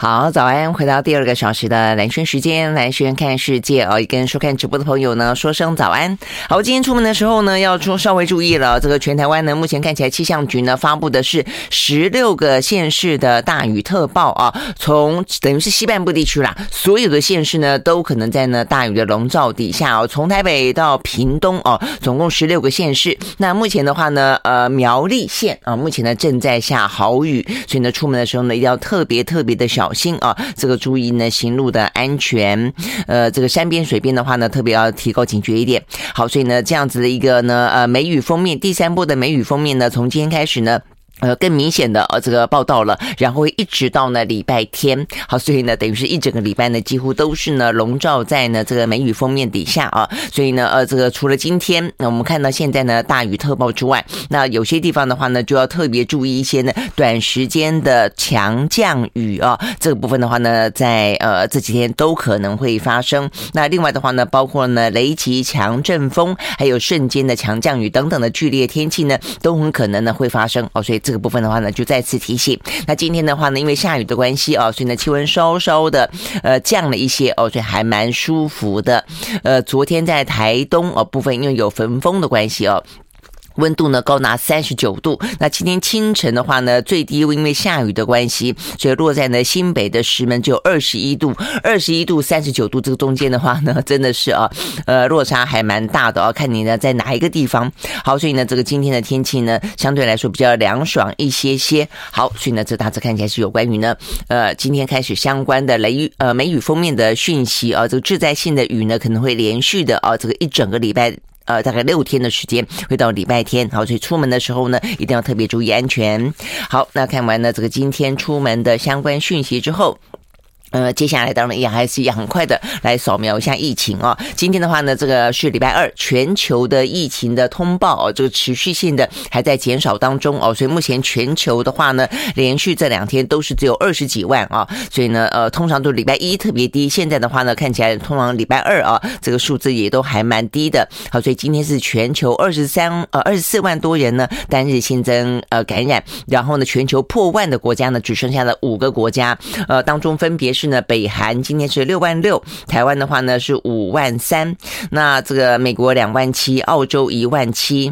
好，早安！回到第二个小时的蓝轩时间，蓝轩看世界哦，也跟收看直播的朋友呢说声早安。好，今天出门的时候呢，要注稍微注意了。这个全台湾呢，目前看起来气象局呢发布的是十六个县市的大雨特报啊，从等于是西半部地区啦，所有的县市呢都可能在呢大雨的笼罩底下哦。从台北到屏东哦，总共十六个县市。那目前的话呢，呃，苗栗县啊，目前呢正在下豪雨，所以呢出门的时候呢，一定要特别特别的小。小心啊，这个注意呢，行路的安全。呃，这个山边水边的话呢，特别要提高警觉一点。好，所以呢，这样子的一个呢，呃，梅雨封面，第三波的梅雨封面呢，从今天开始呢。呃，更明显的呃，这个报道了，然后会一直到呢礼拜天，好，所以呢，等于是一整个礼拜呢，几乎都是呢笼罩在呢这个梅雨封面底下啊，所以呢，呃，这个除了今天，那我们看到现在呢大雨特报之外，那有些地方的话呢，就要特别注意一些呢短时间的强降雨啊，这个部分的话呢，在呃这几天都可能会发生。那另外的话呢，包括呢雷击、强阵风，还有瞬间的强降雨等等的剧烈天气呢，都很可能呢会发生哦，所以。这个部分的话呢，就再次提醒。那今天的话呢，因为下雨的关系哦，所以呢气温稍稍的呃降了一些哦，所以还蛮舒服的。呃，昨天在台东哦部分，因为有焚风的关系哦。温度呢高达三十九度，那今天清晨的话呢，最低因为下雨的关系，所以落在呢新北的石门只有二十一度，二十一度三十九度这个中间的话呢，真的是啊，呃落差还蛮大的哦，看你呢在哪一个地方。好，所以呢这个今天的天气呢相对来说比较凉爽一些些。好，所以呢这大致看起来是有关于呢呃今天开始相关的雷雨呃梅雨封面的讯息啊，这个致灾性的雨呢可能会连续的啊这个一整个礼拜。呃，大概六天的时间，会到礼拜天，好，所以出门的时候呢，一定要特别注意安全。好，那看完了这个今天出门的相关讯息之后。呃，接下来当然也还是一样很快的来扫描一下疫情啊。今天的话呢，这个是礼拜二，全球的疫情的通报哦，这个持续性的还在减少当中哦。所以目前全球的话呢，连续这两天都是只有二十几万啊。所以呢，呃，通常都礼拜一特别低，现在的话呢，看起来通常礼拜二啊，这个数字也都还蛮低的。好，所以今天是全球二十三呃二十四万多人呢单日新增呃感染，然后呢，全球破万的国家呢只剩下了五个国家，呃，当中分别是。呢，北韩今天是六万六，台湾的话呢是五万三，那这个美国两万七，澳洲一万七。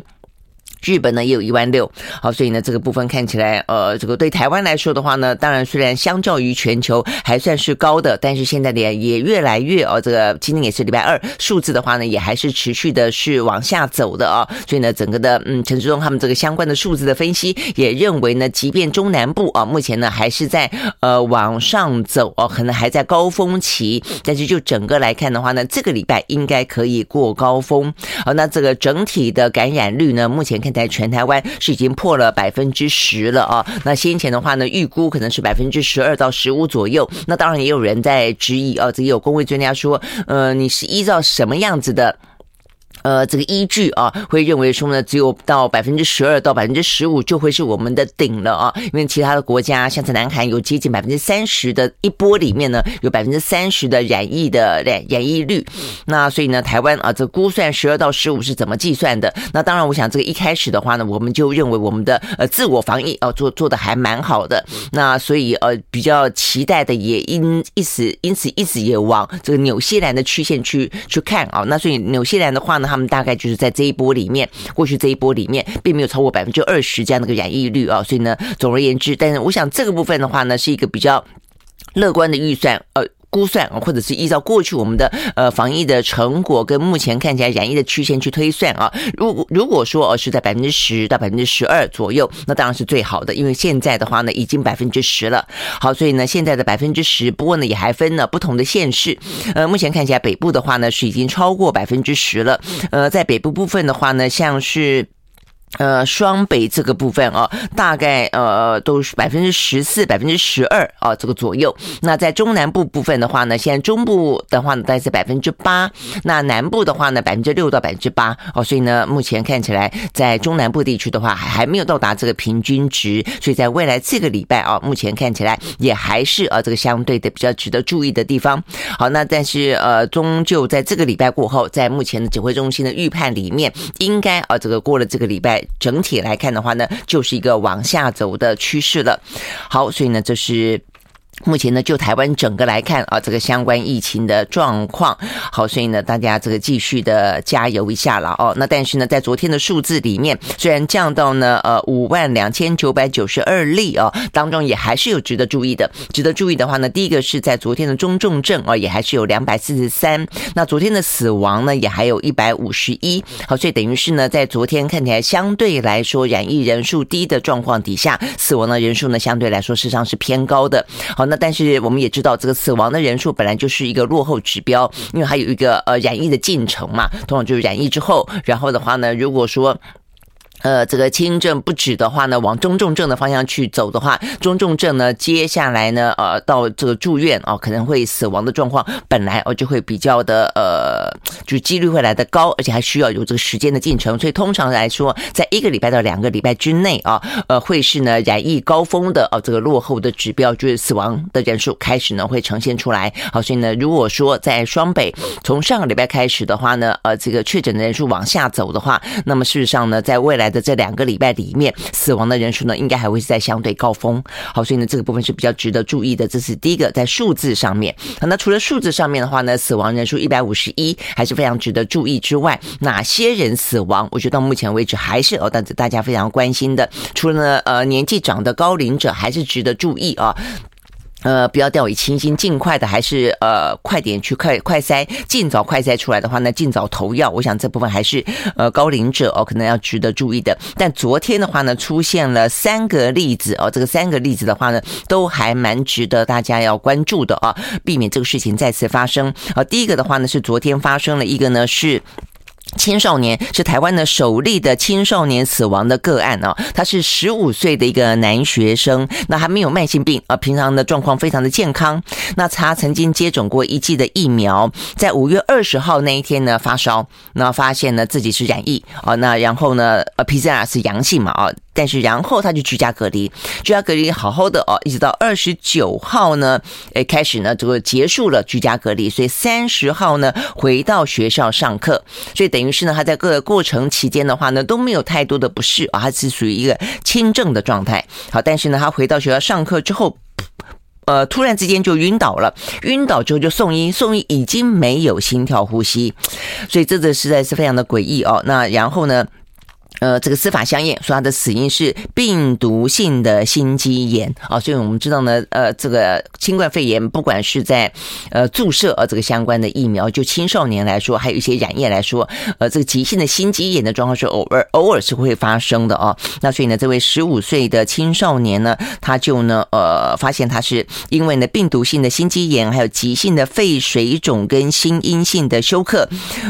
日本呢也有一万六，好，所以呢这个部分看起来，呃，这个对台湾来说的话呢，当然虽然相较于全球还算是高的，但是现在的也越来越哦，这个今天也是礼拜二，数字的话呢也还是持续的是往下走的啊、哦，所以呢整个的嗯陈志忠他们这个相关的数字的分析也认为呢，即便中南部啊目前呢还是在呃往上走哦，可能还在高峰期，但是就整个来看的话呢，这个礼拜应该可以过高峰。好，那这个整体的感染率呢，目前看。在全台湾是已经破了百分之十了啊！那先前的话呢，预估可能是百分之十二到十五左右。那当然也有人在质疑啊，这也有公卫专家说，呃，你是依照什么样子的？呃，这个依据啊，会认为说呢，只有到百分之十二到百分之十五就会是我们的顶了啊，因为其他的国家，像在南韩有接近百分之三十的一波里面呢，有百分之三十的染疫的染染疫率。那所以呢，台湾啊，这估算十二到十五是怎么计算的？那当然，我想这个一开始的话呢，我们就认为我们的呃自我防疫哦、啊、做做的还蛮好的。那所以呃比较期待的也因因此因此一直也往这个纽西兰的曲线去去看啊。那所以纽西兰的话呢，它他们大概就是在这一波里面，过去这一波里面并没有超过百分之二十这样的一个染疫率啊，所以呢，总而言之，但是我想这个部分的话呢，是一个比较乐观的预算，呃。估算，或者是依照过去我们的呃防疫的成果跟目前看起来染疫的曲线去推算啊，如果如果说呃是在百分之十到百分之十二左右，那当然是最好的，因为现在的话呢已经百分之十了。好，所以呢现在的百分之十，不过呢也还分了不同的县市。呃，目前看起来北部的话呢是已经超过百分之十了。呃，在北部部分的话呢，像是。呃，双北这个部分啊，大概呃都是百分之十四、百分之十二啊这个左右。那在中南部部分的话呢，现在中部的话呢，大概是百分之八；那南部的话呢，百分之六到百分之八。哦，所以呢，目前看起来在中南部地区的话，还还没有到达这个平均值。所以在未来这个礼拜啊，目前看起来也还是呃这个相对的比较值得注意的地方。好，那但是呃，终究在这个礼拜过后，在目前的指挥中心的预判里面，应该啊这个过了这个礼拜。整体来看的话呢，就是一个往下走的趋势了。好，所以呢，这是目前呢，就台湾整个来看啊，这个相关疫情的状况，好，所以呢，大家这个继续的加油一下了哦。那但是呢，在昨天的数字里面，虽然降到呢呃五万两千九百九十二例哦，当中也还是有值得注意的。值得注意的话呢，第一个是在昨天的中重症啊，也还是有两百四十三。那昨天的死亡呢，也还有一百五十一。好，所以等于是呢，在昨天看起来相对来说染疫人数低的状况底下，死亡的人数呢，相对来说事实上是偏高的。好。那但是我们也知道，这个死亡的人数本来就是一个落后指标，因为还有一个呃染疫的进程嘛，通常就是染疫之后，然后的话呢，如果说。呃，这个轻症不止的话呢，往中重症的方向去走的话，中重症呢，接下来呢，呃，到这个住院哦，可能会死亡的状况，本来哦就会比较的呃，就几率会来得高，而且还需要有这个时间的进程，所以通常来说，在一个礼拜到两个礼拜之内啊，呃，会是呢染疫高峰的哦，这个落后的指标就是死亡的人数开始呢会呈现出来。好，所以呢，如果说在双北从上个礼拜开始的话呢，呃，这个确诊的人数往下走的话，那么事实上呢，在未来。的这两个礼拜里面，死亡的人数呢，应该还会是在相对高峰。好，所以呢，这个部分是比较值得注意的。这是第一个，在数字上面。那除了数字上面的话呢，死亡人数一百五十一，还是非常值得注意之外，哪些人死亡？我觉得到目前为止还是哦，但是大家非常关心的。除了呢，呃，年纪长的高龄者，还是值得注意啊。呃，不要掉以轻心，尽快的还是呃快点去快快筛，尽早快筛出来的话呢，尽早投药。我想这部分还是呃高龄者哦，可能要值得注意的。但昨天的话呢，出现了三个例子哦，这个三个例子的话呢，都还蛮值得大家要关注的啊，避免这个事情再次发生。啊，第一个的话呢，是昨天发生了一个呢是。青少年是台湾的首例的青少年死亡的个案哦，他是十五岁的一个男学生，那还没有慢性病啊，平常的状况非常的健康。那他曾经接种过一剂的疫苗，在五月二十号那一天呢发烧，那发现呢自己是染疫啊，那然后呢呃 PCR 是阳性嘛啊。但是然后他就居家隔离，居家隔离好好的哦，一直到二十九号呢，诶开始呢这个结束了居家隔离，所以三十号呢回到学校上课，所以等于是呢他在各个过程期间的话呢都没有太多的不适啊，他是属于一个轻症的状态。好，但是呢他回到学校上课之后，呃突然之间就晕倒了，晕倒之后就送医，送医已经没有心跳呼吸，所以这个实在是非常的诡异哦。那然后呢？呃，这个司法相验说他的死因是病毒性的心肌炎啊，所以我们知道呢，呃，这个新冠肺炎不管是在呃注射呃这个相关的疫苗，就青少年来说，还有一些染疫来说，呃，这个急性的心肌炎的状况是偶尔偶尔是会发生的啊。那所以呢，这位十五岁的青少年呢，他就呢，呃，发现他是因为呢病毒性的心肌炎，还有急性的肺水肿跟心因性的休克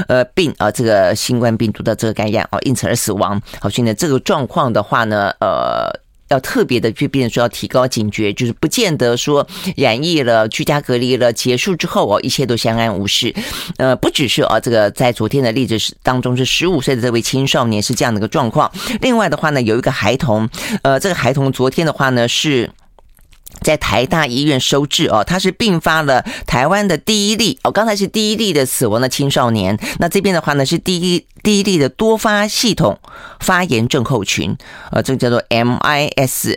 呃病啊，这个新冠病毒的这个感染啊，因此而死亡。好，现在这个状况的话呢，呃，要特别的去变成说要提高警觉，就是不见得说染疫了、居家隔离了结束之后哦，一切都相安无事。呃，不只是啊，这个在昨天的例子是当中是十五岁的这位青少年是这样的一个状况。另外的话呢，有一个孩童，呃，这个孩童昨天的话呢是。在台大医院收治哦，他是并发了台湾的第一例哦，刚才是第一例的死亡的青少年，那这边的话呢是第一第一例的多发系统发炎症候群，呃，这个叫做 MIS。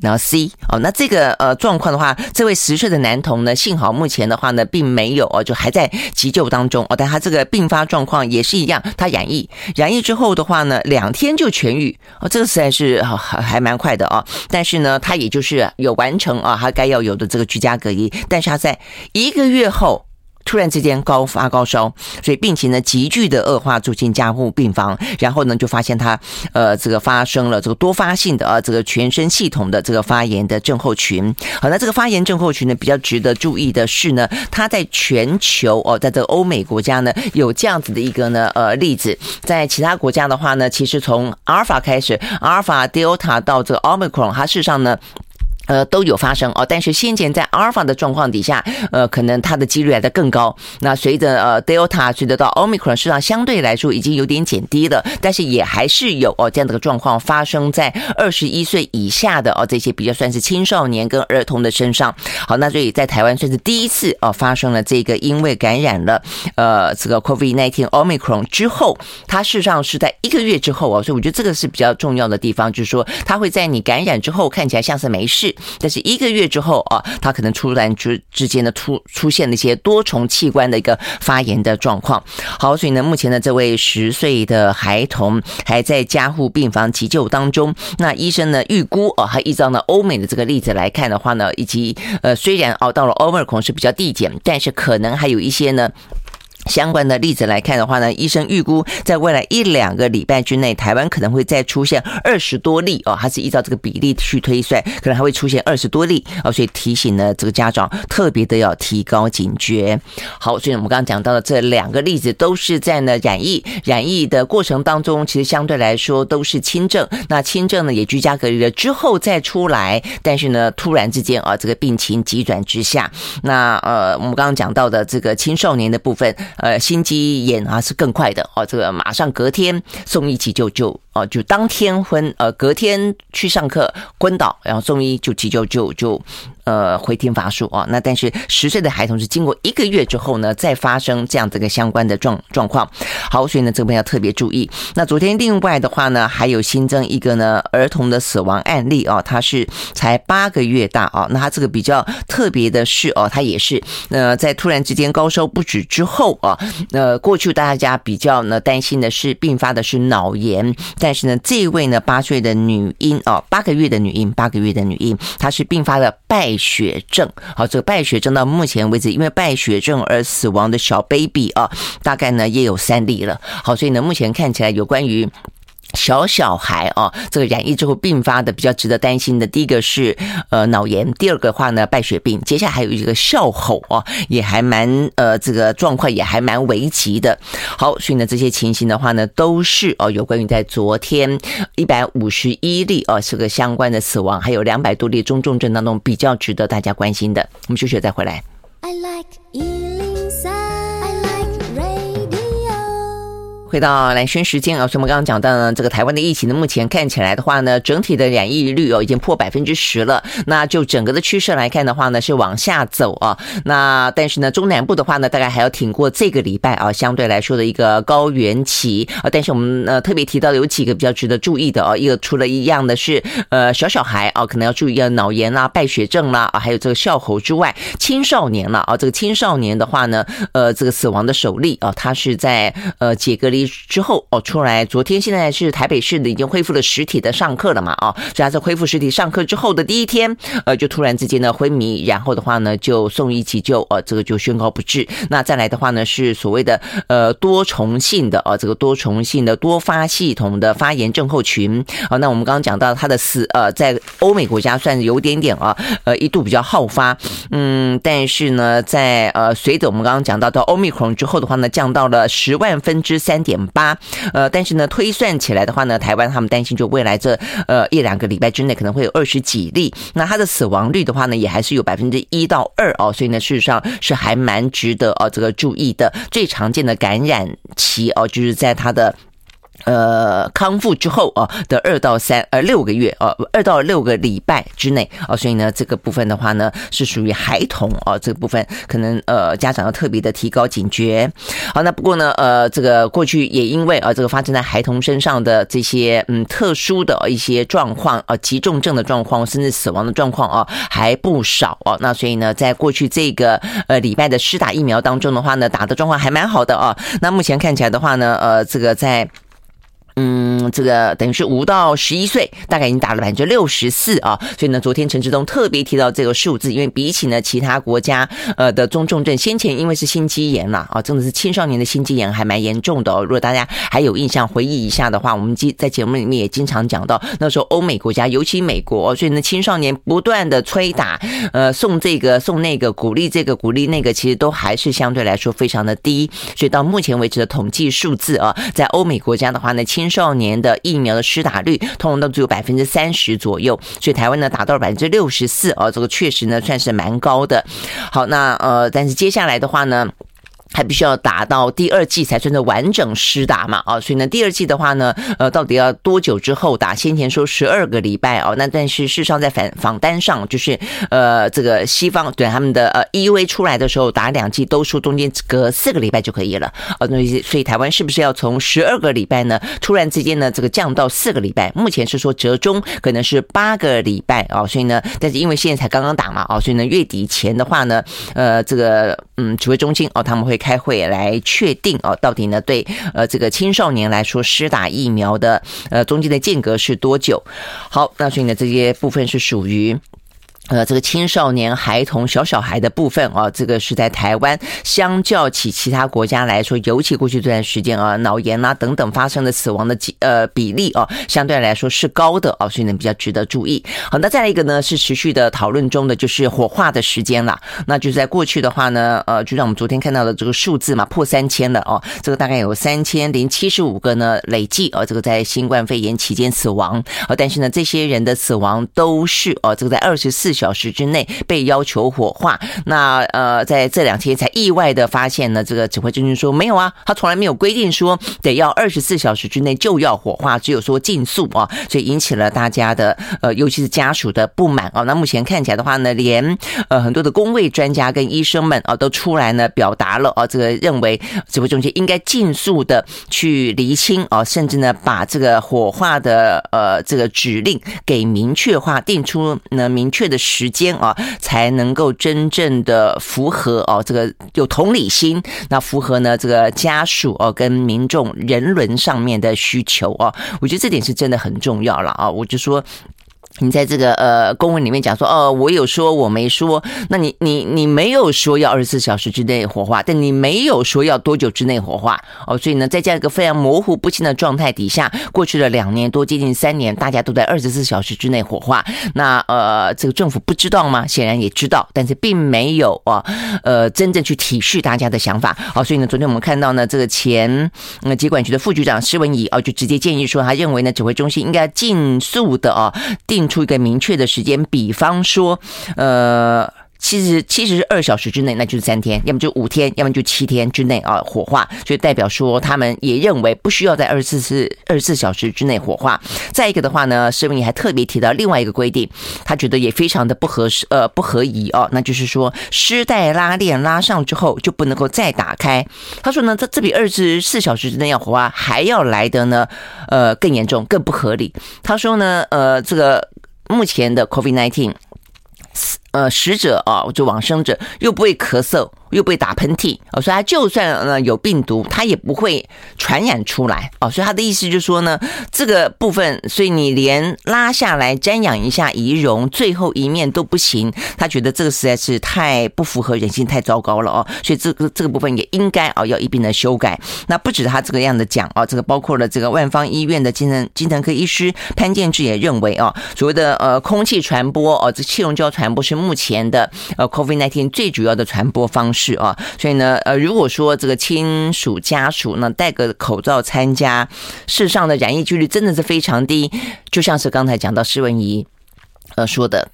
然后 C 哦，那这个呃状况的话，这位十岁的男童呢，幸好目前的话呢，并没有哦，就还在急救当中哦，但他这个并发状况也是一样，他染疫，染疫之后的话呢，两天就痊愈哦，这个实在是还还蛮快的哦，但是呢，他也就是有完成啊他该要有的这个居家隔离，但是他在一个月后。突然之间高发高烧，所以病情呢急剧的恶化，住进加护病房，然后呢就发现他呃这个发生了这个多发性的啊这个全身系统的这个发炎的症候群。好，那这个发炎症候群呢比较值得注意的是呢，它在全球哦，在这个欧美国家呢有这样子的一个呢呃例子，在其他国家的话呢，其实从阿尔法开始，阿尔法、Delta 到这个 Omicron，它事实上呢。呃，都有发生哦，但是先前在阿尔法的状况底下，呃，可能它的几率来的更高。那随着呃 Delta，随着到 Omicron，实上相对来说已经有点减低了，但是也还是有哦这样的个状况发生在二十一岁以下的哦这些比较算是青少年跟儿童的身上。好，那所以在台湾算是第一次哦发生了这个因为感染了呃这个 COVID-19 Omicron 之后，它事实上是在一个月之后哦，所以我觉得这个是比较重要的地方，就是说它会在你感染之后看起来像是没事。但是一个月之后啊，他可能突然之之间的出出现了一些多重器官的一个发炎的状况。好，所以呢，目前呢，这位十岁的孩童还在加护病房急救当中。那医生呢预估啊，还依照呢欧美的这个例子来看的话呢，以及呃，虽然熬到了 o m e r 是比较递减，但是可能还有一些呢。相关的例子来看的话呢，医生预估在未来一两个礼拜之内，台湾可能会再出现二十多例哦，还是依照这个比例去推算，可能还会出现二十多例哦，所以提醒呢这个家长特别的要提高警觉。好，所以我们刚刚讲到的这两个例子都是在呢染疫染疫的过程当中，其实相对来说都是轻症，那轻症呢也居家隔离了之后再出来，但是呢突然之间啊这个病情急转直下，那呃我们刚刚讲到的这个青少年的部分。呃，心肌炎啊是更快的哦，这个马上隔天送医急救就哦，就当天昏呃，隔天去上课昏倒，然后送医就急救就就。呃，回天乏术啊，那但是十岁的孩童是经过一个月之后呢，再发生这样这个相关的状状况。好，所以呢，这边要特别注意。那昨天另外的话呢，还有新增一个呢儿童的死亡案例啊，他是才八个月大啊。那他这个比较特别的是哦，他也是呃在突然之间高烧不止之后啊，呃过去大家比较呢担心的是并发的是脑炎，但是呢这一位呢八岁的女婴哦，八个月的女婴，八个月的女婴，她是并发了败。血症，好，这个败血症到目前为止，因为败血症而死亡的小 baby 啊，大概呢也有三例了。好，所以呢，目前看起来有关于。小小孩啊，这个染疫之后并发的比较值得担心的，第一个是呃脑炎，第二个话呢败血病，接下来还有一个哮吼啊，也还蛮呃这个状况也还蛮危急的。好，所以呢这些情形的话呢，都是哦有关于在昨天一百五十一例哦这个相关的死亡，还有两百多例中重症当中比较值得大家关心的。我们休息再回来。I like 回到蓝轩时间啊，所以我们刚刚讲到呢，这个台湾的疫情呢，目前看起来的话呢，整体的染疫率哦已经破百分之十了。那就整个的趋势来看的话呢，是往下走啊。那但是呢，中南部的话呢，大概还要挺过这个礼拜啊，相对来说的一个高原期啊。但是我们呃特别提到有几个比较值得注意的啊，一个除了一样的是呃小小孩啊，可能要注意要脑炎啦、败血症啦啊，还有这个哮吼之外，青少年了啊，这个青少年的话呢，呃这个死亡的首例啊，他是在呃解隔离。之后哦，出来，昨天现在是台北市的已经恢复了实体的上课了嘛啊，所以他在恢复实体上课之后的第一天，呃，就突然之间呢昏迷，然后的话呢就送医急救，呃，这个就宣告不治。那再来的话呢是所谓的呃多重性的啊，这个多重性的多发系统的发炎症候群啊。那我们刚刚讲到他的死呃，在欧美国家算有点点啊，呃，一度比较好发，嗯，但是呢，在呃随着我们刚刚讲到到 Omicron 之后的话呢，降到了十万分之三点八，呃，但是呢，推算起来的话呢，台湾他们担心就未来这呃一两个礼拜之内可能会有二十几例，那它的死亡率的话呢，也还是有百分之一到二哦，所以呢，事实上是还蛮值得哦这个注意的。最常见的感染期哦，就是在它的。呃，康复之后啊的二到三呃六个月啊，二到六个礼拜之内啊，所以呢，这个部分的话呢，是属于孩童啊，这个部分可能呃家长要特别的提高警觉。好，那不过呢，呃，这个过去也因为啊，这个发生在孩童身上的这些嗯特殊的一些状况啊，急重症的状况，甚至死亡的状况啊，还不少啊。那所以呢，在过去这个呃礼拜的施打疫苗当中的话呢，打的状况还蛮好的啊。那目前看起来的话呢，呃，这个在。嗯，这个等于是五到十一岁，大概已经打了百分之六十四啊。所以呢，昨天陈志东特别提到这个数字，因为比起呢其他国家呃的中重症，先前因为是心肌炎啦啊，真的是青少年的心肌炎还蛮严重的哦。如果大家还有印象，回忆一下的话，我们在节目里面也经常讲到，那时候欧美国家，尤其美国，所以呢青少年不断的催打，呃送这个送那个，鼓励这个鼓励那个，其实都还是相对来说非常的低。所以到目前为止的统计数字啊，在欧美国家的话呢，青青少年的疫苗的施打率，通常都只有百分之三十左右，所以台湾呢达到了百分之六十四啊，这个确实呢算是蛮高的。好，那呃，但是接下来的话呢？还必须要打到第二剂才算是完整施打嘛，啊，所以呢，第二剂的话呢，呃，到底要多久之后打？先前说十二个礼拜哦，那但是事实上在访访单上，就是呃，这个西方对他们的呃 EUA 出来的时候打两剂，都说中间隔四个礼拜就可以了，啊，那所以台湾是不是要从十二个礼拜呢，突然之间呢，这个降到四个礼拜？目前是说折中可能是八个礼拜啊，所以呢，但是因为现在才刚刚打嘛，啊，所以呢，月底前的话呢，呃，这个嗯，指挥中心哦，他们会。开会来确定哦，到底呢对呃这个青少年来说施打疫苗的呃中间的间隔是多久？好，那所以呢这些部分是属于。呃，这个青少年、孩童、小小孩的部分啊，这个是在台湾相较起其他国家来说，尤其过去这段时间啊，脑炎啊等等发生的死亡的几呃比例啊，相对来说是高的啊，所以呢比较值得注意。好，那再来一个呢是持续的讨论中的，就是火化的时间了。那就是在过去的话呢，呃，就像我们昨天看到的这个数字嘛，破三千了哦，这个大概有三千零七十五个呢累计啊，这个在新冠肺炎期间死亡啊，但是呢这些人的死亡都是哦，这个在二十四。小时之内被要求火化，那呃，在这两天才意外的发现呢，这个指挥中心说没有啊，他从来没有规定说得要二十四小时之内就要火化，只有说尽速啊，所以引起了大家的呃，尤其是家属的不满啊。那目前看起来的话呢，连呃很多的公卫专家跟医生们啊都出来呢表达了啊，这个认为指挥中心应该尽速的去厘清啊，甚至呢把这个火化的呃这个指令给明确化，定出呢明确的。时间啊，才能够真正的符合哦，这个有同理心，那符合呢这个家属哦跟民众人伦上面的需求哦，我觉得这点是真的很重要了啊，我就说。你在这个呃公文里面讲说哦，我有说我没说，那你你你没有说要二十四小时之内火化，但你没有说要多久之内火化哦，所以呢，在这样一个非常模糊不清的状态底下，过去了两年多，接近三年，大家都在二十四小时之内火化，那呃，这个政府不知道吗？显然也知道，但是并没有啊，呃，真正去体恤大家的想法哦，所以呢，昨天我们看到呢，这个前呃疾管局的副局长施文仪哦，就直接建议说，他认为呢，指挥中心应该尽速的啊定。出一个明确的时间，比方说，呃，七十七十二小时之内，那就是三天，要么就五天，要么就七天之内啊火化，就代表说他们也认为不需要在二十四次二十四小时之内火化。再一个的话呢，施文仪还特别提到另外一个规定，他觉得也非常的不合适，呃，不合宜哦，那就是说尸袋拉链拉上之后就不能够再打开。他说呢，这这比二十四小时之内要火化还要来得呢，呃，更严重，更不合理。他说呢，呃，这个。目前的 COVID-19，呃，死者啊，就往生者又不会咳嗽。又不会打喷嚏哦，所以他就算呃有病毒，他也不会传染出来哦。所以他的意思就是说呢，这个部分，所以你连拉下来瞻仰一下遗容最后一面都不行，他觉得这个实在是太不符合人性，太糟糕了哦。所以这个这个部分也应该哦要一并的修改。那不止他这个样的讲哦，这个包括了这个万方医院的精神精神科医师潘建志也认为哦，所谓的呃空气传播哦，这气溶胶传播是目前的呃 COVID-19 最主要的传播方式。是啊，所以呢，呃，如果说这个亲属家属呢戴个口罩参加，世上的染疫几率真的是非常低，就像是刚才讲到施文仪呃说的。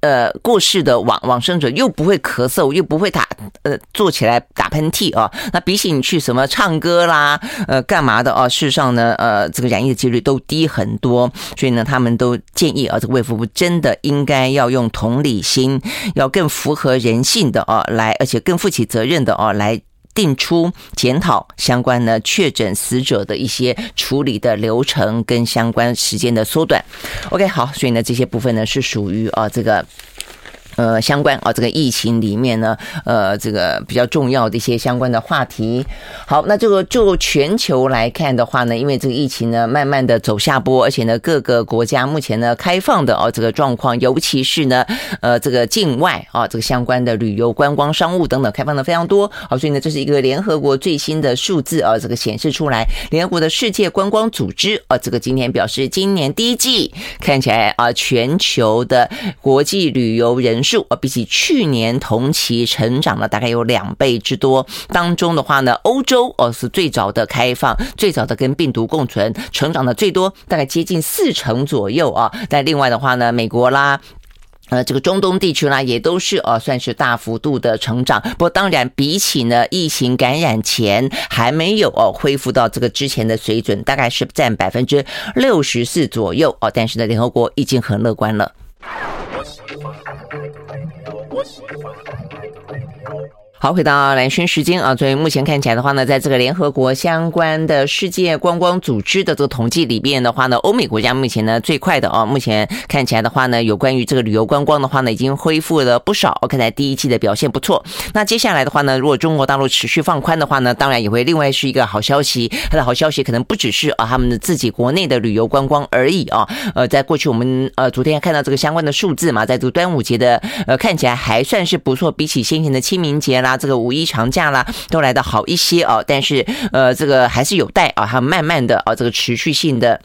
呃，过世的往往生者又不会咳嗽，又不会打呃坐起来打喷嚏啊。那比起你去什么唱歌啦，呃，干嘛的啊？事实上呢，呃，这个染疫的几率都低很多。所以呢，他们都建议啊，这个卫福部真的应该要用同理心，要更符合人性的啊来，而且更负起责任的啊来。定出检讨相关的确诊死者的一些处理的流程跟相关时间的缩短。OK，好，所以呢，这些部分呢是属于啊这个。呃，相关啊，这个疫情里面呢，呃，这个比较重要的一些相关的话题。好，那这个就全球来看的话呢，因为这个疫情呢，慢慢的走下坡，而且呢，各个国家目前呢开放的哦，这个状况，尤其是呢，呃，这个境外啊，这个相关的旅游、观光、商务等等开放的非常多。好，所以呢，这是一个联合国最新的数字啊，这个显示出来，联合国的世界观光组织啊，这个今天表示，今年第一季看起来啊，全球的国际旅游人数。啊，比起去年同期成长了大概有两倍之多。当中的话呢，欧洲哦是最早的开放，最早的跟病毒共存，成长的最多，大概接近四成左右啊。但另外的话呢，美国啦。呃，这个中东地区呢，也都是呃算是大幅度的成长。不过，当然比起呢疫情感染前，还没有哦恢复到这个之前的水准，大概是占百分之六十四左右哦。但是呢，联合国已经很乐观了。Radio. 好，回到兰萱时间啊，所以目前看起来的话呢，在这个联合国相关的世界观光组织的这个统计里边的话呢，欧美国家目前呢最快的啊，目前看起来的话呢，有关于这个旅游观光的话呢，已经恢复了不少。看来第一季的表现不错。那接下来的话呢，如果中国大陆持续放宽的话呢，当然也会另外是一个好消息。它的好消息可能不只是啊他们的自己国内的旅游观光而已啊。呃，在过去我们呃昨天看到这个相关的数字嘛，在这个端午节的呃看起来还算是不错，比起先前的清明节啦。啊，这个五一长假啦，都来的好一些哦，但是呃，这个还是有待啊，它慢慢的啊，这个持续性的。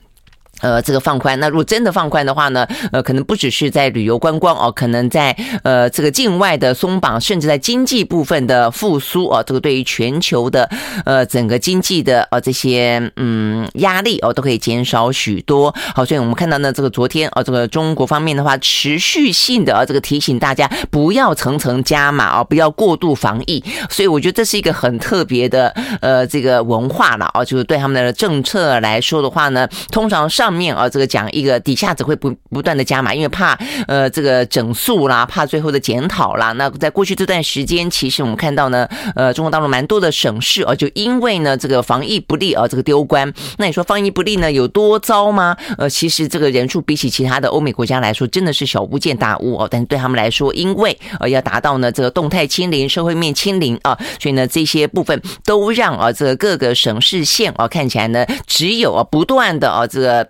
呃，这个放宽，那如果真的放宽的话呢，呃，可能不只是在旅游观光哦，可能在呃这个境外的松绑，甚至在经济部分的复苏哦，这个对于全球的呃整个经济的呃这些嗯压力哦，都可以减少许多。好，所以我们看到呢，这个昨天啊，这个中国方面的话，持续性的啊，这个提醒大家不要层层加码啊，不要过度防疫。所以我觉得这是一个很特别的呃这个文化了啊，就是对他们的政策来说的话呢，通常上。面啊，这个讲一个底下只会不不断的加码，因为怕呃这个整肃啦，怕最后的检讨啦。那在过去这段时间，其实我们看到呢，呃，中国大陆蛮多的省市啊，就因为呢这个防疫不力啊，这个丢官。那你说防疫不力呢有多糟吗？呃，其实这个人数比起其他的欧美国家来说，真的是小巫见大巫哦。但是对他们来说，因为呃要达到呢这个动态清零、社会面清零啊，所以呢这些部分都让啊这个各个省市县啊看起来呢只有啊不断的啊这个。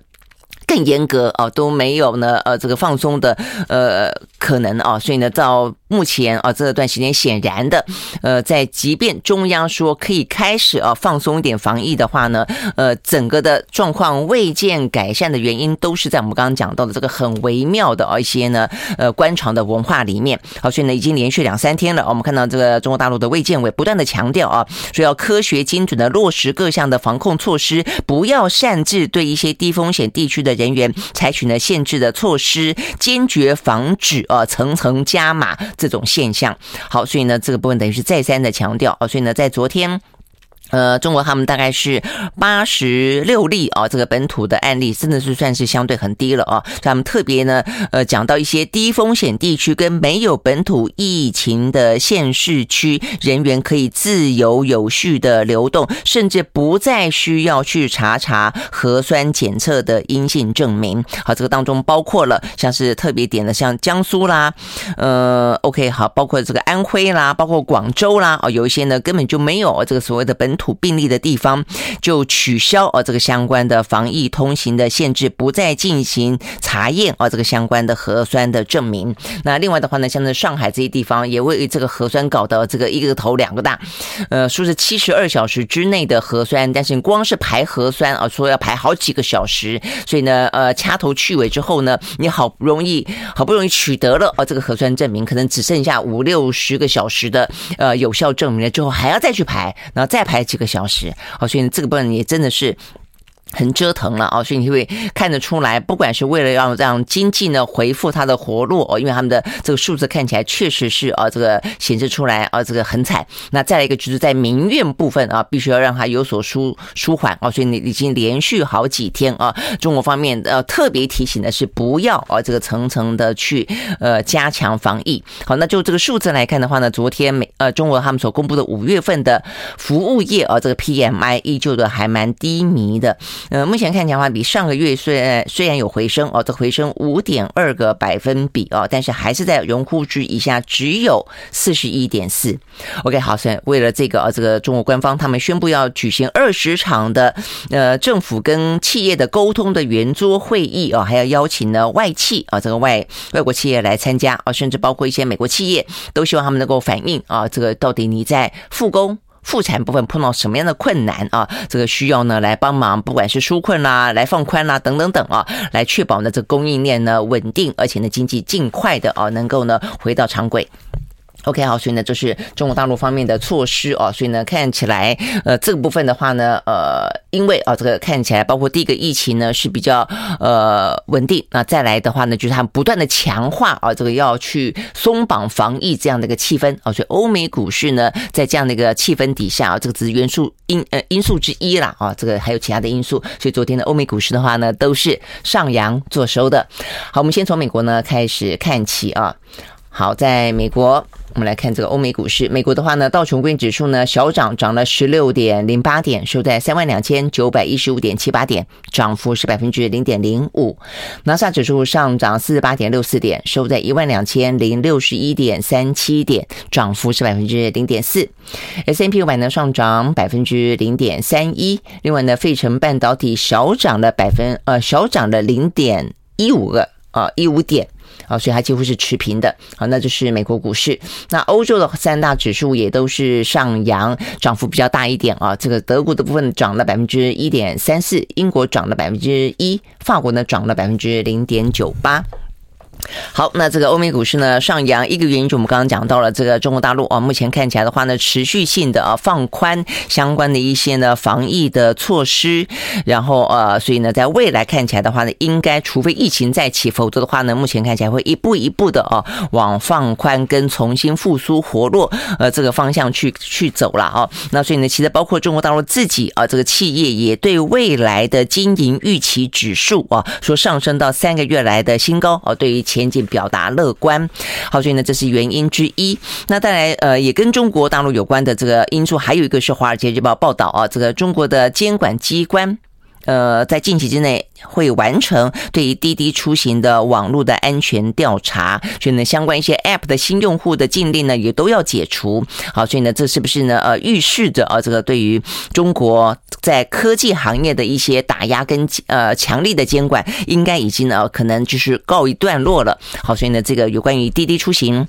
更严格啊，都没有呢，呃，这个放松的呃可能啊，所以呢，到目前啊这段时间，显然的，呃，在即便中央说可以开始啊放松一点防疫的话呢，呃，整个的状况未见改善的原因，都是在我们刚刚讲到的这个很微妙的啊一些呢，呃，官场的文化里面。好，所以呢，已经连续两三天了，我们看到这个中国大陆的卫健委不断的强调啊，说要科学精准的落实各项的防控措施，不要擅自对一些低风险地区的。人员采取了限制的措施，坚决防止呃层层加码这种现象。好，所以呢，这个部分等于是再三的强调啊。所以呢，在昨天。呃，中国他们大概是八十六例啊，这个本土的案例真的是算是相对很低了啊。他们特别呢，呃，讲到一些低风险地区跟没有本土疫情的县市区，人员可以自由有序的流动，甚至不再需要去查查核酸检测的阴性证明。好，这个当中包括了像是特别点的，像江苏啦，呃，OK，好，包括这个安徽啦，包括广州啦，啊，有一些呢根本就没有这个所谓的本土。土病例的地方就取消啊，这个相关的防疫通行的限制，不再进行查验啊，这个相关的核酸的证明。那另外的话呢，像在上海这些地方也为这个核酸搞得这个一个头两个大，呃，说是七十二小时之内的核酸，但是光是排核酸啊，说要排好几个小时，所以呢，呃，掐头去尾之后呢，你好不容易好不容易取得了啊这个核酸证明，可能只剩下五六十个小时的呃有效证明了之后，还要再去排，然后再排。几个小时，好，所以这个部分也真的是。很折腾了啊，所以你会看得出来，不管是为了要让经济呢恢复它的活络哦，因为他们的这个数字看起来确实是啊，这个显示出来啊，这个很惨。那再来一个就是在民怨部分啊，必须要让它有所舒舒缓啊，所以你已经连续好几天啊，中国方面呃特别提醒的是不要啊这个层层的去呃加强防疫。好，那就这个数字来看的话呢，昨天美呃中国他们所公布的五月份的服务业啊这个 PMI 依旧的还蛮低迷的。呃，目前看起来话，比上个月虽然虽然有回升哦，这回升五点二个百分比哦，但是还是在荣枯值以下，只有四十一点四。OK，好，所以为了这个啊，这个中国官方他们宣布要举行二十场的呃政府跟企业的沟通的圆桌会议啊，还要邀请呢外企啊，这个外外国企业来参加啊，甚至包括一些美国企业，都希望他们能够反映啊，这个到底你在复工。复产部分碰到什么样的困难啊？这个需要呢来帮忙，不管是纾困啦、来放宽啦等等等啊，来确保呢这供应链呢稳定，而且呢经济尽快的啊能够呢回到常轨。OK，好，所以呢，这是中国大陆方面的措施哦，所以呢，看起来，呃，这个部分的话呢，呃，因为啊，这个看起来，包括第一个疫情呢是比较呃稳定，那再来的话呢，就是他们不断的强化啊，这个要去松绑防疫这样的一个气氛啊，所以欧美股市呢，在这样的一个气氛底下啊，这个只是元素因呃因素之一啦啊，这个还有其他的因素，所以昨天的欧美股市的话呢，都是上扬做收的。好，我们先从美国呢开始看起啊。好，在美国，我们来看这个欧美股市。美国的话呢，道琼工业指数呢小涨，涨了十六点零八点，收在三万两千九百一十五点七八点，涨幅是百分之零点零五。纳斯达克指数上涨四十八点六四点，收在一万两千零六十一点三七点，涨幅是百分之零点四。S&P 五百呢上涨百分之零点三一。另外呢，费城半导体小涨了百分呃小涨了零点一五个啊一五点。啊，所以它几乎是持平的。好，那就是美国股市。那欧洲的三大指数也都是上扬，涨幅比较大一点啊。这个德国的部分涨了百分之一点三四，英国涨了百分之一，法国呢涨了百分之零点九八。好，那这个欧美股市呢上扬，一个原因就我们刚刚讲到了这个中国大陆啊，目前看起来的话呢，持续性的啊放宽相关的一些呢防疫的措施，然后呃，所以呢，在未来看起来的话呢，应该除非疫情再起，否则的话呢，目前看起来会一步一步的啊往放宽跟重新复苏活络呃这个方向去去走了啊。那所以呢，其实包括中国大陆自己啊，这个企业也对未来的经营预期指数啊，说上升到三个月来的新高啊，对于。前景表达乐观，好，所以呢，这是原因之一。那再来，呃，也跟中国大陆有关的这个因素，还有一个是《华尔街日报》报道啊，这个中国的监管机关。呃，在近期之内会完成对于滴滴出行的网络的安全调查，所以呢，相关一些 App 的新用户的禁令呢也都要解除。好，所以呢，这是不是呢？呃，预示着啊，这个对于中国在科技行业的一些打压跟呃强力的监管，应该已经呢可能就是告一段落了。好，所以呢，这个有关于滴滴出行。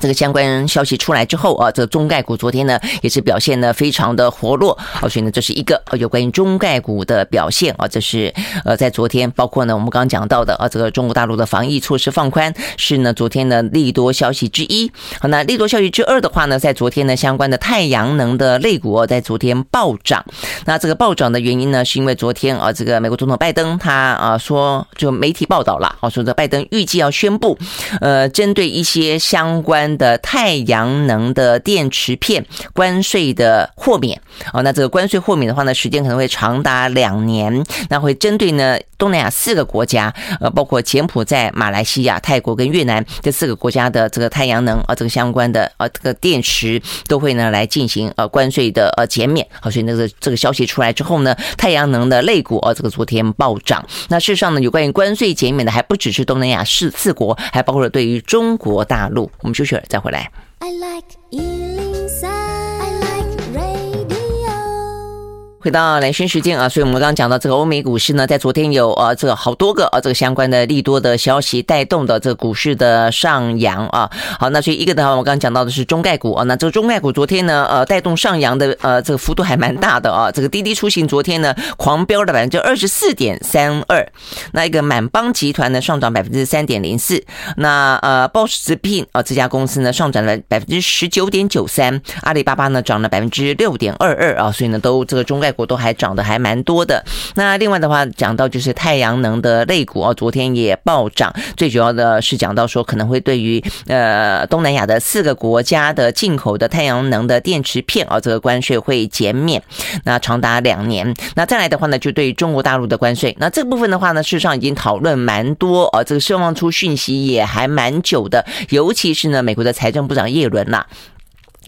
这个相关消息出来之后啊，这个中概股昨天呢也是表现呢非常的活络啊，所以呢这是一个有关于中概股的表现啊，这是呃在昨天，包括呢我们刚刚讲到的啊，这个中国大陆的防疫措施放宽是呢昨天的利多消息之一。好，那利多消息之二的话呢，在昨天呢相关的太阳能的类股在昨天暴涨。那这个暴涨的原因呢，是因为昨天啊这个美国总统拜登他啊说，就媒体报道了啊，说这拜登预计要宣布呃针对一些相关的太阳能的电池片关税的豁免哦，那这个关税豁免的话呢，时间可能会长达两年，那会针对呢东南亚四个国家，呃，包括柬埔寨、马来西亚、泰国跟越南这四个国家的这个太阳能啊，这个相关的啊这个电池都会呢来进行呃关税的呃减免。好，所以那个这个消息出来之后呢，太阳能的类股啊，这个昨天暴涨。那事实上呢，有关于关税减免的还不只是东南亚四四国，还包括了对于中国大陆，我们就。再回来。I like 回到蓝轩时间啊，所以我们刚刚讲到这个欧美股市呢，在昨天有呃这个好多个呃这个相关的利多的消息带动的这个股市的上扬啊。好，那所以一个的话，我刚刚讲到的是中概股啊，那这个中概股昨天呢呃带动上扬的呃这个幅度还蛮大的啊。这个滴滴出行昨天呢狂飙了百分之二十四点三二，那一个满帮集团呢上涨百分之三点零四，那呃 BOSS 直聘啊这家公司呢上涨了百分之十九点九三，阿里巴巴呢涨了百分之六点二二啊，所以呢都这个中概。股都还涨得还蛮多的。那另外的话，讲到就是太阳能的类股哦，昨天也暴涨。最主要的是讲到说，可能会对于呃东南亚的四个国家的进口的太阳能的电池片啊，这个关税会减免，那长达两年。那再来的话呢，就对于中国大陆的关税，那这个部分的话呢，事实上已经讨论蛮多啊，这个释放出讯息也还蛮久的，尤其是呢，美国的财政部长叶伦呐。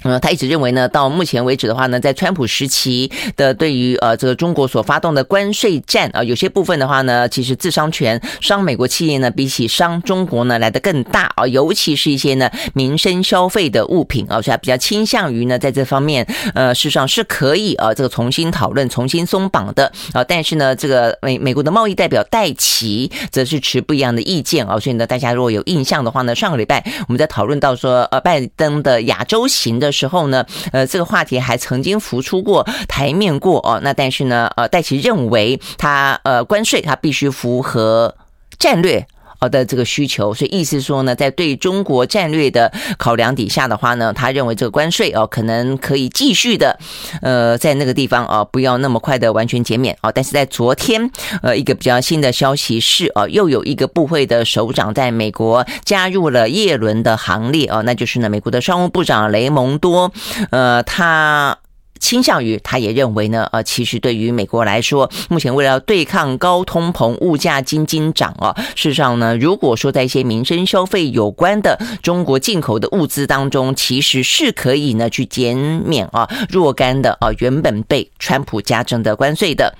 嗯，他一直认为呢，到目前为止的话呢，在川普时期的对于呃这个中国所发动的关税战啊，有些部分的话呢，其实自伤权伤美国企业呢，比起伤中国呢来得更大啊，尤其是一些呢民生消费的物品啊，所以他比较倾向于呢在这方面呃事实上是可以啊这个重新讨论、重新松绑的啊，但是呢，这个美美国的贸易代表戴琪则是持不一样的意见啊，所以呢，大家如果有印象的话呢，上个礼拜我们在讨论到说呃拜登的亚洲行的。时候呢，呃，这个话题还曾经浮出过台面过哦。那但是呢，呃，戴琪认为他呃关税他必须符合战略呃的这个需求，所以意思说呢，在对中国战略的考量底下的话呢，他认为这个关税哦可能可以继续的呃在那个地方啊不要那么快的完全减免啊，但是在昨天呃一个比较新的消息是啊又有一个部会的首长在美国加入了叶伦的行列哦，那就是呢美国的商务部长雷蒙多呃他。倾向于，他也认为呢，呃，其实对于美国来说，目前为了对抗高通膨、物价斤斤涨啊，事实上呢，如果说在一些民生消费有关的中国进口的物资当中，其实是可以呢去减免啊若干的啊原本被川普加征的关税的。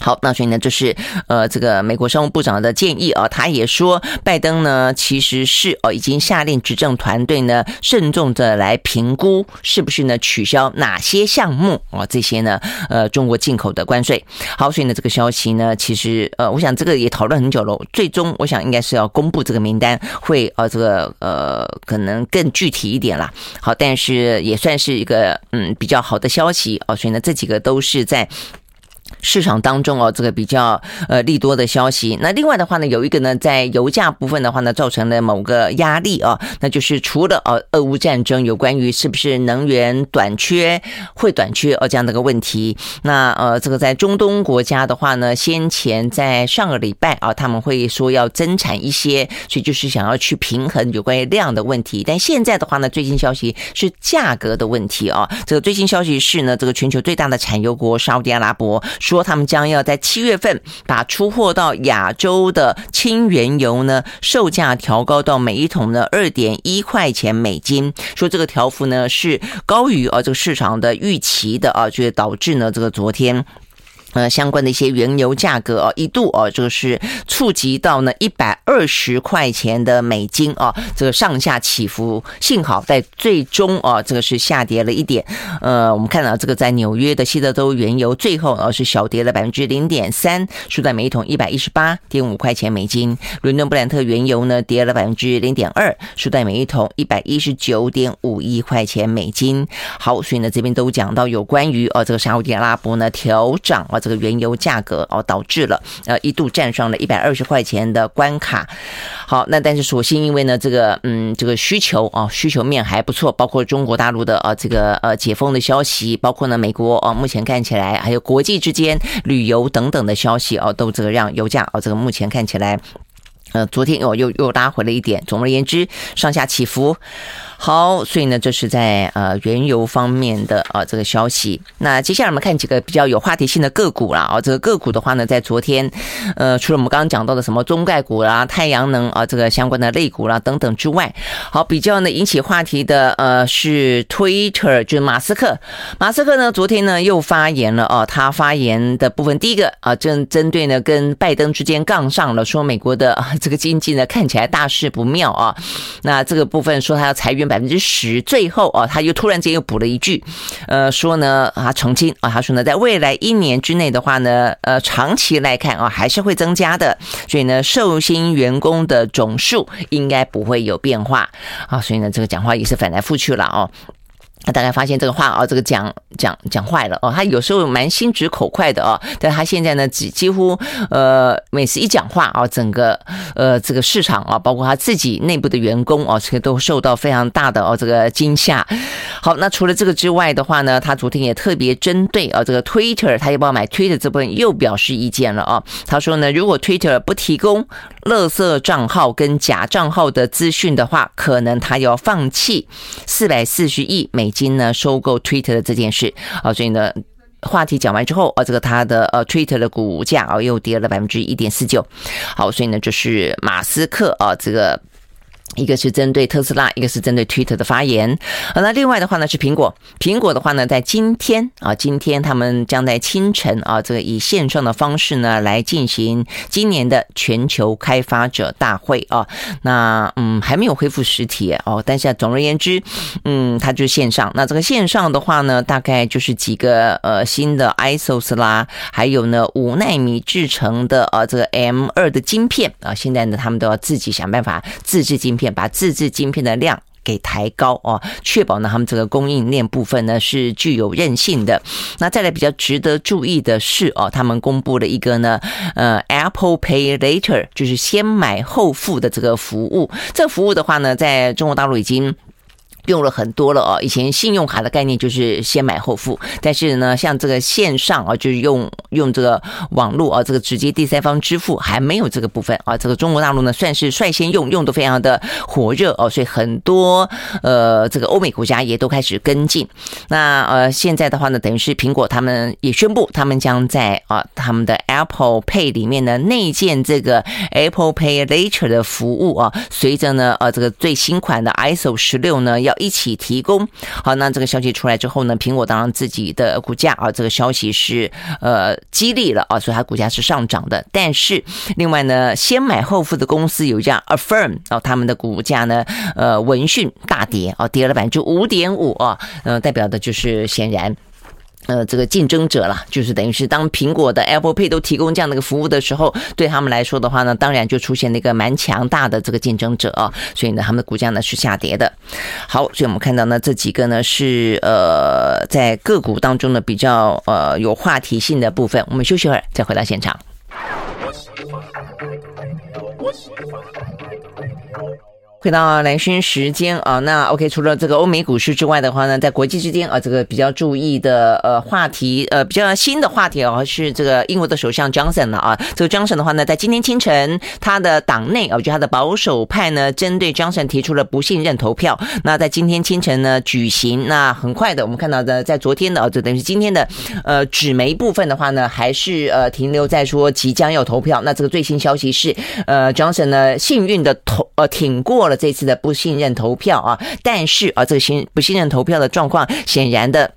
好，那所以呢，这是呃，这个美国商务部长的建议啊，他也说，拜登呢其实是哦，已经下令执政团队呢慎重的来评估，是不是呢取消哪些项目啊，这些呢呃中国进口的关税。好，所以呢这个消息呢，其实呃，我想这个也讨论很久了，最终我想应该是要公布这个名单，会呃这个呃可能更具体一点啦。好，但是也算是一个嗯比较好的消息哦，所以呢这几个都是在。市场当中哦，这个比较呃利多的消息。那另外的话呢，有一个呢，在油价部分的话呢，造成了某个压力啊，那就是除了呃俄乌战争有关于是不是能源短缺会短缺哦这样的一个问题。那呃这个在中东国家的话呢，先前在上个礼拜啊，他们会说要增产一些，所以就是想要去平衡有关于量的问题。但现在的话呢，最新消息是价格的问题啊。这个最新消息是呢，这个全球最大的产油国沙乌地阿拉伯。说他们将要在七月份把出货到亚洲的氢原油呢，售价调高到每一桶呢二点一块钱美金。说这个调幅呢是高于啊这个市场的预期的啊，就导致呢这个昨天。呃，相关的一些原油价格哦，一度哦，这个是触及到呢一百二十块钱的美金哦，这个上下起伏。幸好在最终哦，这个是下跌了一点。呃，我们看到这个在纽约的西德州原油最后哦是小跌了百分之零点三，收在每一桶一百一十八点五块钱美金。伦敦布兰特原油呢跌了百分之零点二，收在每一桶一百一十九点五一块钱美金。好，所以呢这边都讲到有关于哦这个沙乌地阿拉伯呢调涨啊。这个原油价格哦，导致了呃一度站上了一百二十块钱的关卡。好，那但是所幸因为呢这个嗯这个需求啊需求面还不错，包括中国大陆的呃这个呃解封的消息，包括呢美国啊目前看起来还有国际之间旅游等等的消息哦，都这个让油价哦这个目前看起来呃昨天哦又又拉回了一点。总而言之，上下起伏。好，所以呢，这是在呃原油方面的啊这个消息。那接下来我们看几个比较有话题性的个股啦。啊。这个个股的话呢，在昨天，呃，除了我们刚刚讲到的什么中概股啦、太阳能啊这个相关的类股啦等等之外，好，比较呢引起话题的呃是 Twitter，就是马斯克。马斯克呢昨天呢又发言了啊，他发言的部分第一个啊针针对呢跟拜登之间杠上了，说美国的啊这个经济呢看起来大事不妙啊。那这个部分说他要裁员。百分之十，最后啊，他又突然间又补了一句，呃，说呢，啊，澄清啊，他说呢，在未来一年之内的话呢，呃，长期来看啊，还是会增加的，所以呢，受薪员工的总数应该不会有变化啊，所以呢，这个讲话也是反来覆去了哦。他大概发现这个话哦，这个讲讲讲坏了哦。他有时候蛮心直口快的哦，但他现在呢，几几乎呃，每次一讲话啊，整个呃这个市场啊，包括他自己内部的员工哦，这个都受到非常大的哦这个惊吓。好，那除了这个之外的话呢，他昨天也特别针对啊这个 Twitter，他要不要买 Twitter 这部分又表示意见了啊。他说呢，如果 Twitter 不提供垃圾账号跟假账号的资讯的话，可能他要放弃四百四十亿美。金呢收购 Twitter 的这件事啊，所以呢话题讲完之后啊，这个它的呃 Twitter 的股价啊又跌了百分之一点四九。好，所以呢就是马斯克啊这个。一个是针对特斯拉，一个是针对 Twitter 的发言。啊那另外的话呢是苹果，苹果的话呢在今天啊，今天他们将在清晨啊，这个以线上的方式呢来进行今年的全球开发者大会啊。那嗯还没有恢复实体哦，但是总而言之，嗯，它就是线上。那这个线上的话呢，大概就是几个呃新的 Isos 啦，还有呢五纳米制成的呃这个 M2 的晶片啊，现在呢他们都要自己想办法自制晶片。把自制晶片的量给抬高哦，确保呢他们这个供应链部分呢是具有韧性的。那再来比较值得注意的是哦，他们公布了一个呢，呃，Apple Pay Later，就是先买后付的这个服务。这服务的话呢，在中国大陆已经。用了很多了哦，以前信用卡的概念就是先买后付，但是呢，像这个线上啊，就是用用这个网络啊，这个直接第三方支付还没有这个部分啊。这个中国大陆呢，算是率先用，用的非常的火热哦，所以很多呃这个欧美国家也都开始跟进。那呃现在的话呢，等于是苹果他们也宣布，他们将在啊他们的 Apple Pay 里面呢内建这个 Apple Pay Later 的服务啊，随着呢呃这个最新款的 ISO 十六呢要。一起提供好，那这个消息出来之后呢，苹果当然自己的股价啊，这个消息是呃激励了啊，所以它股价是上涨的。但是另外呢，先买后付的公司有一家 Affirm 啊，他们的股价呢呃闻讯大跌啊，跌了百分之五点五啊，呃代表的就是显然。呃，这个竞争者了，就是等于是当苹果的 Apple Pay 都提供这样的一个服务的时候，对他们来说的话呢，当然就出现了一个蛮强大的这个竞争者啊，所以呢，他们的股价呢是下跌的。好，所以我们看到呢，这几个呢是呃在个股当中呢比较呃有话题性的部分。我们休息会儿，再回到现场。回到蓝轩时间啊，那 OK，除了这个欧美股市之外的话呢，在国际之间啊，这个比较注意的呃话题呃比较新的话题啊，是这个英国的首相 Johnson 了啊。这个 Johnson 的话呢，在今天清晨，他的党内啊，就他的保守派呢，针对 Johnson 提出了不信任投票。那在今天清晨呢举行，那很快的，我们看到的在昨天的啊，就等于是今天的呃纸媒部分的话呢，还是呃停留在说即将要投票。那这个最新消息是，呃，Johnson 呢幸运的投呃挺过了。这次的不信任投票啊，但是啊，这个信不信任投票的状况显然的。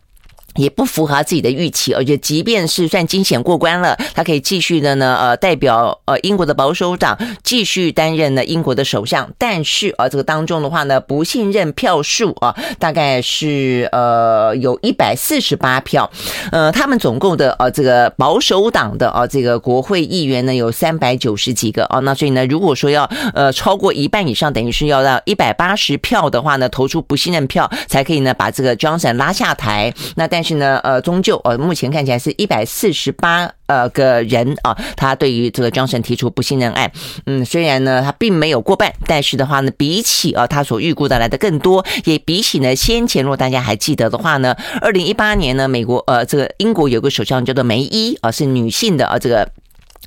也不符合自己的预期，而且即便是算惊险过关了，他可以继续的呢，呃，代表呃英国的保守党继续担任呢英国的首相。但是啊，这个当中的话呢，不信任票数啊，大概是呃有一百四十八票，呃，他们总共的呃这个保守党的啊这个国会议员呢有三百九十几个啊，那所以呢，如果说要呃超过一半以上，等于是要到一百八十票的话呢，投出不信任票才可以呢把这个 Johnson 拉下台。那但是呢，呃，终究呃，目前看起来是一百四十八呃个人啊，他对于这个 Johnson 提出不信任案。嗯，虽然呢他并没有过半，但是的话呢，比起啊他所预估的来的更多，也比起呢先前，如果大家还记得的话呢，二零一八年呢，美国呃这个英国有个首相叫做梅伊啊，是女性的啊这个。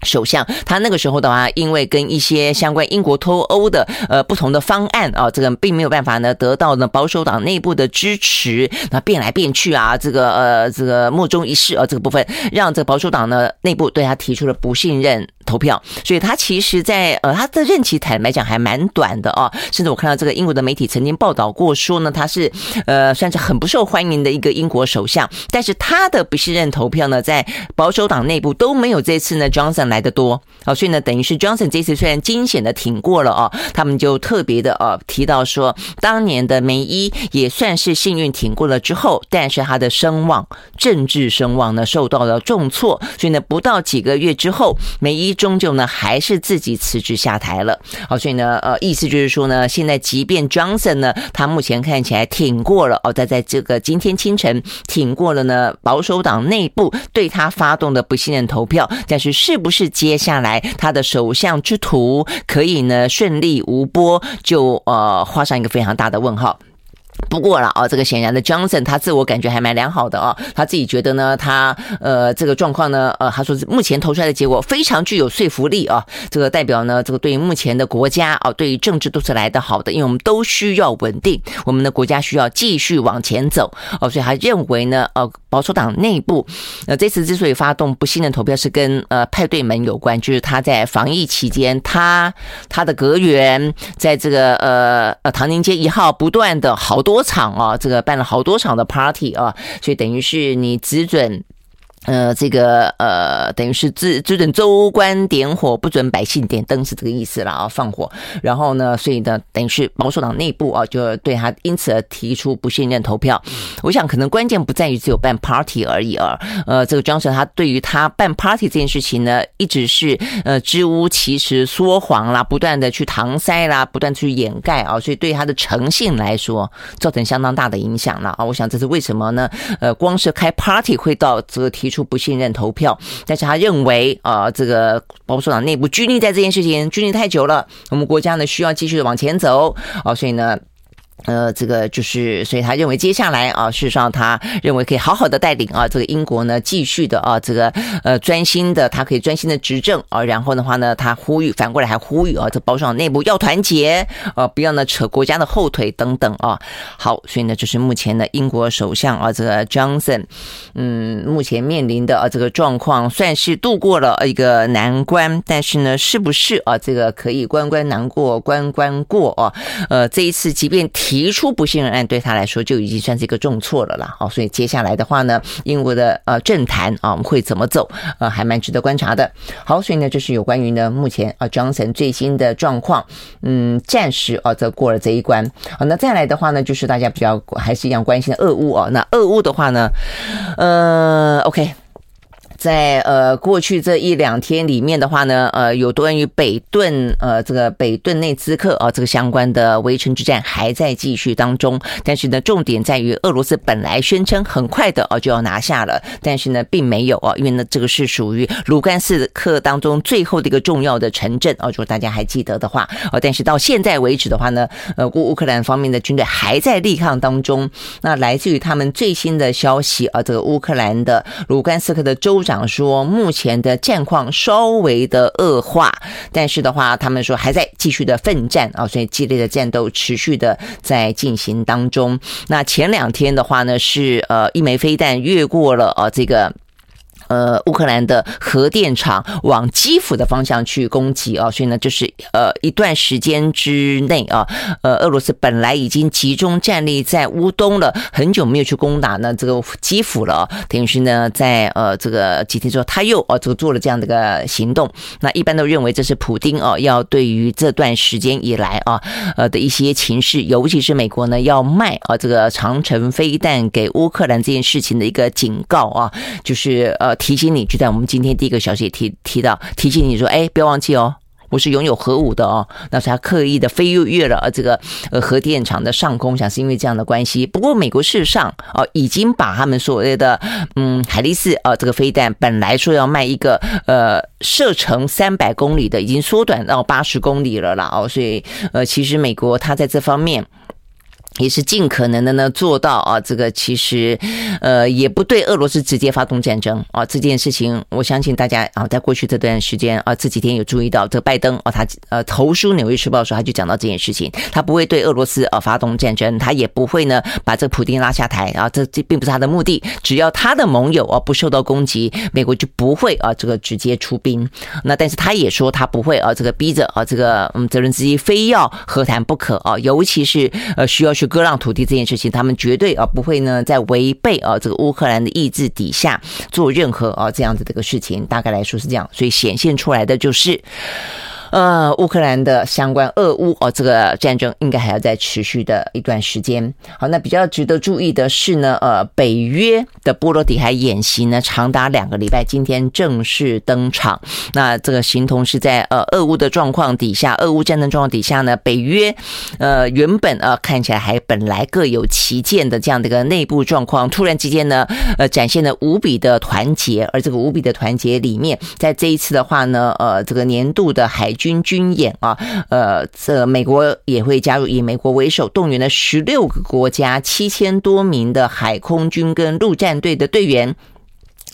首相，他那个时候的话，因为跟一些相关英国脱欧的呃不同的方案啊，这个并没有办法呢得到呢保守党内部的支持，那变来变去啊，这个呃这个莫衷一是啊，这个部分让这个保守党呢内部对他提出了不信任。投票，所以他其实在呃他的任期坦白讲还蛮短的哦，甚至我看到这个英国的媒体曾经报道过说呢，他是呃算是很不受欢迎的一个英国首相，但是他的不信任投票呢，在保守党内部都没有这次呢 Johnson 来得多。哦，所以呢等于是 Johnson 这次虽然惊险的挺过了哦，他们就特别的呃提到说，当年的梅伊也算是幸运挺过了之后，但是他的声望政治声望呢受到了重挫，所以呢不到几个月之后，梅伊。终究呢，还是自己辞职下台了。好，所以呢，呃，意思就是说呢，现在即便 Johnson 呢，他目前看起来挺过了哦，在在这个今天清晨挺过了呢，保守党内部对他发动的不信任投票，但是是不是接下来他的首相之途可以呢顺利无波，就呃画上一个非常大的问号。不过了啊，这个显然的，Johnson 他自我感觉还蛮良好的啊，他自己觉得呢，他呃这个状况呢，呃他说目前投出来的结果非常具有说服力啊，这个代表呢，这个对于目前的国家啊，对于政治都是来得好的，因为我们都需要稳定，我们的国家需要继续往前走哦，所以他认为呢，呃保守党内部呃这次之所以发动不信任投票是跟呃派对门有关，就是他在防疫期间，他他的阁员在这个呃呃唐宁街一号不断的好多场啊，这个办了好多场的 party 啊，所以等于是你只准呃，这个呃，等于是只只准州官点火，不准百姓点灯，是这个意思了啊，放火。然后呢，所以呢，等于是保守党内部啊，就对他因此而提出不信任投票。我想可能关键不在于只有办 party 而已啊。呃，这个 Johnson 他对于他办 party 这件事情呢，一直是呃支吾其词、说谎啦，不断的去搪塞啦，不断去掩盖啊，所以对他的诚信来说，造成相当大的影响了啊。我想这是为什么呢？呃，光是开 party 会到这个提出。不信任投票，但是他认为啊、这个保守党内部拘泥在这件事情拘泥太久了，我们国家呢需要继续的往前走啊、哦，所以呢。呃，这个就是，所以他认为接下来啊，事实上他认为可以好好的带领啊，这个英国呢继续的啊，这个呃专心的，他可以专心的执政啊。然后的话呢，他呼吁，反过来还呼吁啊，这保守党内部要团结啊，不要呢扯国家的后腿等等啊。好，所以呢，就是目前的英国首相啊，这个 Johnson，嗯，目前面临的啊这个状况算是度过了一个难关，但是呢，是不是啊这个可以关关难过关关过啊？呃，这一次即便提。提出不信任案对他来说就已经算是一个重挫了啦。好，所以接下来的话呢，英国的呃政坛啊会怎么走？呃，还蛮值得观察的。好，所以呢，这是有关于呢目前啊 Johnson 最新的状况，嗯，暂时啊则过了这一关。好，那再来的话呢，就是大家比较还是一样关心的俄乌啊。那俄乌的话呢，呃，OK。在呃过去这一两天里面的话呢，呃有关于北顿呃这个北顿内兹克啊这个相关的围城之战还在继续当中，但是呢重点在于俄罗斯本来宣称很快的哦就要拿下了，但是呢并没有啊，因为呢这个是属于卢甘斯克当中最后的一个重要的城镇啊，如果大家还记得的话，哦但是到现在为止的话呢，呃乌乌克兰方面的军队还在力抗当中，那来自于他们最新的消息啊，这个乌克兰的卢甘斯克的州。讲说目前的战况稍微的恶化，但是的话，他们说还在继续的奋战啊，所以激烈的战斗持续的在进行当中。那前两天的话呢，是呃一枚飞弹越过了啊这个。呃，乌克兰的核电厂往基辅的方向去攻击啊，所以呢，就是呃一段时间之内啊，呃，俄罗斯本来已经集中战力在乌东了，很久没有去攻打呢这个基辅了，等于是呢，在呃这个几天之后，他又啊这个做了这样的一个行动。那一般都认为这是普丁啊要对于这段时间以来啊呃的一些情势，尤其是美国呢要卖啊这个长城飞弹给乌克兰这件事情的一个警告啊，就是呃。提醒你，就在我们今天第一个消息也提提到，提醒你说，哎，不要忘记哦，我是拥有核武的哦。那是他刻意的飞越越了这个呃核电厂的上空，想是因为这样的关系。不过美国事实上哦，已经把他们所谓的嗯海力士啊这个飞弹，本来说要卖一个呃射程三百公里的，已经缩短到八十公里了啦哦。所以呃，其实美国它在这方面。也是尽可能的呢做到啊，这个其实，呃，也不对俄罗斯直接发动战争啊。这件事情，我相信大家啊，在过去这段时间啊，这几天有注意到，这拜登啊，他呃投书《纽约时报》的时候，他就讲到这件事情，他不会对俄罗斯啊发动战争，他也不会呢把这个普丁拉下台啊，这这并不是他的目的。只要他的盟友啊不受到攻击，美国就不会啊这个直接出兵。那但是他也说他不会啊这个逼着啊这个嗯泽伦斯基非要和谈不可啊，尤其是呃需要去。割让土地这件事情，他们绝对啊不会呢在违背啊这个乌克兰的意志底下做任何啊这样子的一个事情。大概来说是这样，所以显现出来的就是。呃，乌克兰的相关俄乌哦，这个战争应该还要再持续的一段时间。好，那比较值得注意的是呢，呃，北约的波罗的海演习呢，长达两个礼拜，今天正式登场。那这个形同是在呃俄乌的状况底下，俄乌战争状况底下呢，北约呃原本呃看起来还本来各有其见的这样的一个内部状况，突然之间呢，呃展现了无比的团结。而这个无比的团结里面，在这一次的话呢，呃，这个年度的海军军演啊，呃，这美国也会加入，以美国为首，动员了十六个国家七千多名的海空军跟陆战队的队员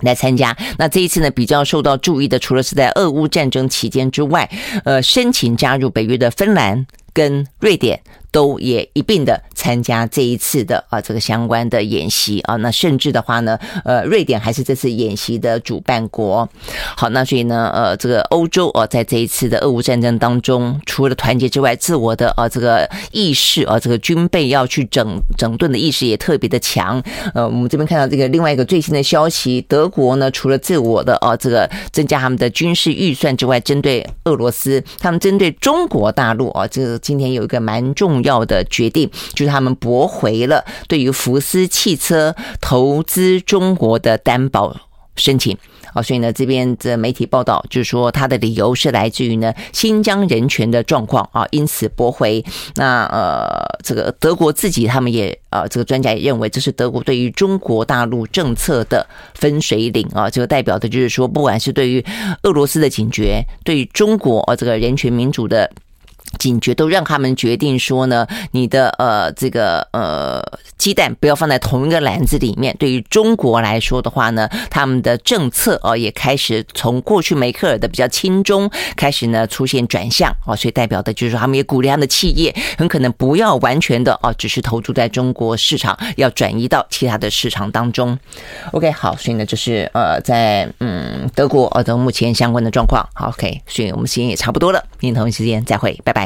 来参加。那这一次呢，比较受到注意的，除了是在俄乌战争期间之外，呃，申请加入北约的芬兰跟瑞典。都也一并的参加这一次的啊这个相关的演习啊。那甚至的话呢，呃，瑞典还是这次演习的主办国。好，那所以呢，呃，这个欧洲啊，在这一次的俄乌战争当中，除了团结之外，自我的啊这个意识啊，这个军备要去整整顿的意识也特别的强。呃，我们这边看到这个另外一个最新的消息，德国呢，除了自我的啊这个增加他们的军事预算之外，针对俄罗斯，他们针对中国大陆啊，这个今天有一个蛮重要的决定，就是他们驳回了对于福斯汽车投资中国的担保申请。啊，所以呢，这边的媒体报道就是说，他的理由是来自于呢新疆人权的状况啊，因此驳回。那呃，这个德国自己他们也啊，这个专家也认为，这是德国对于中国大陆政策的分水岭啊，这个代表的就是说，不管是对于俄罗斯的警觉，对于中国啊这个人权民主的。警觉都让他们决定说呢，你的呃这个呃鸡蛋不要放在同一个篮子里面。对于中国来说的话呢，他们的政策哦也开始从过去梅克尔的比较轻中开始呢出现转向哦，所以代表的就是说他们也鼓励他们的企业很可能不要完全的哦只是投注在中国市场，要转移到其他的市场当中。OK，好，所以呢就是呃在嗯德国呃的目前相关的状况。好，OK，所以我们时间也差不多了，明天同一时间再会，拜拜。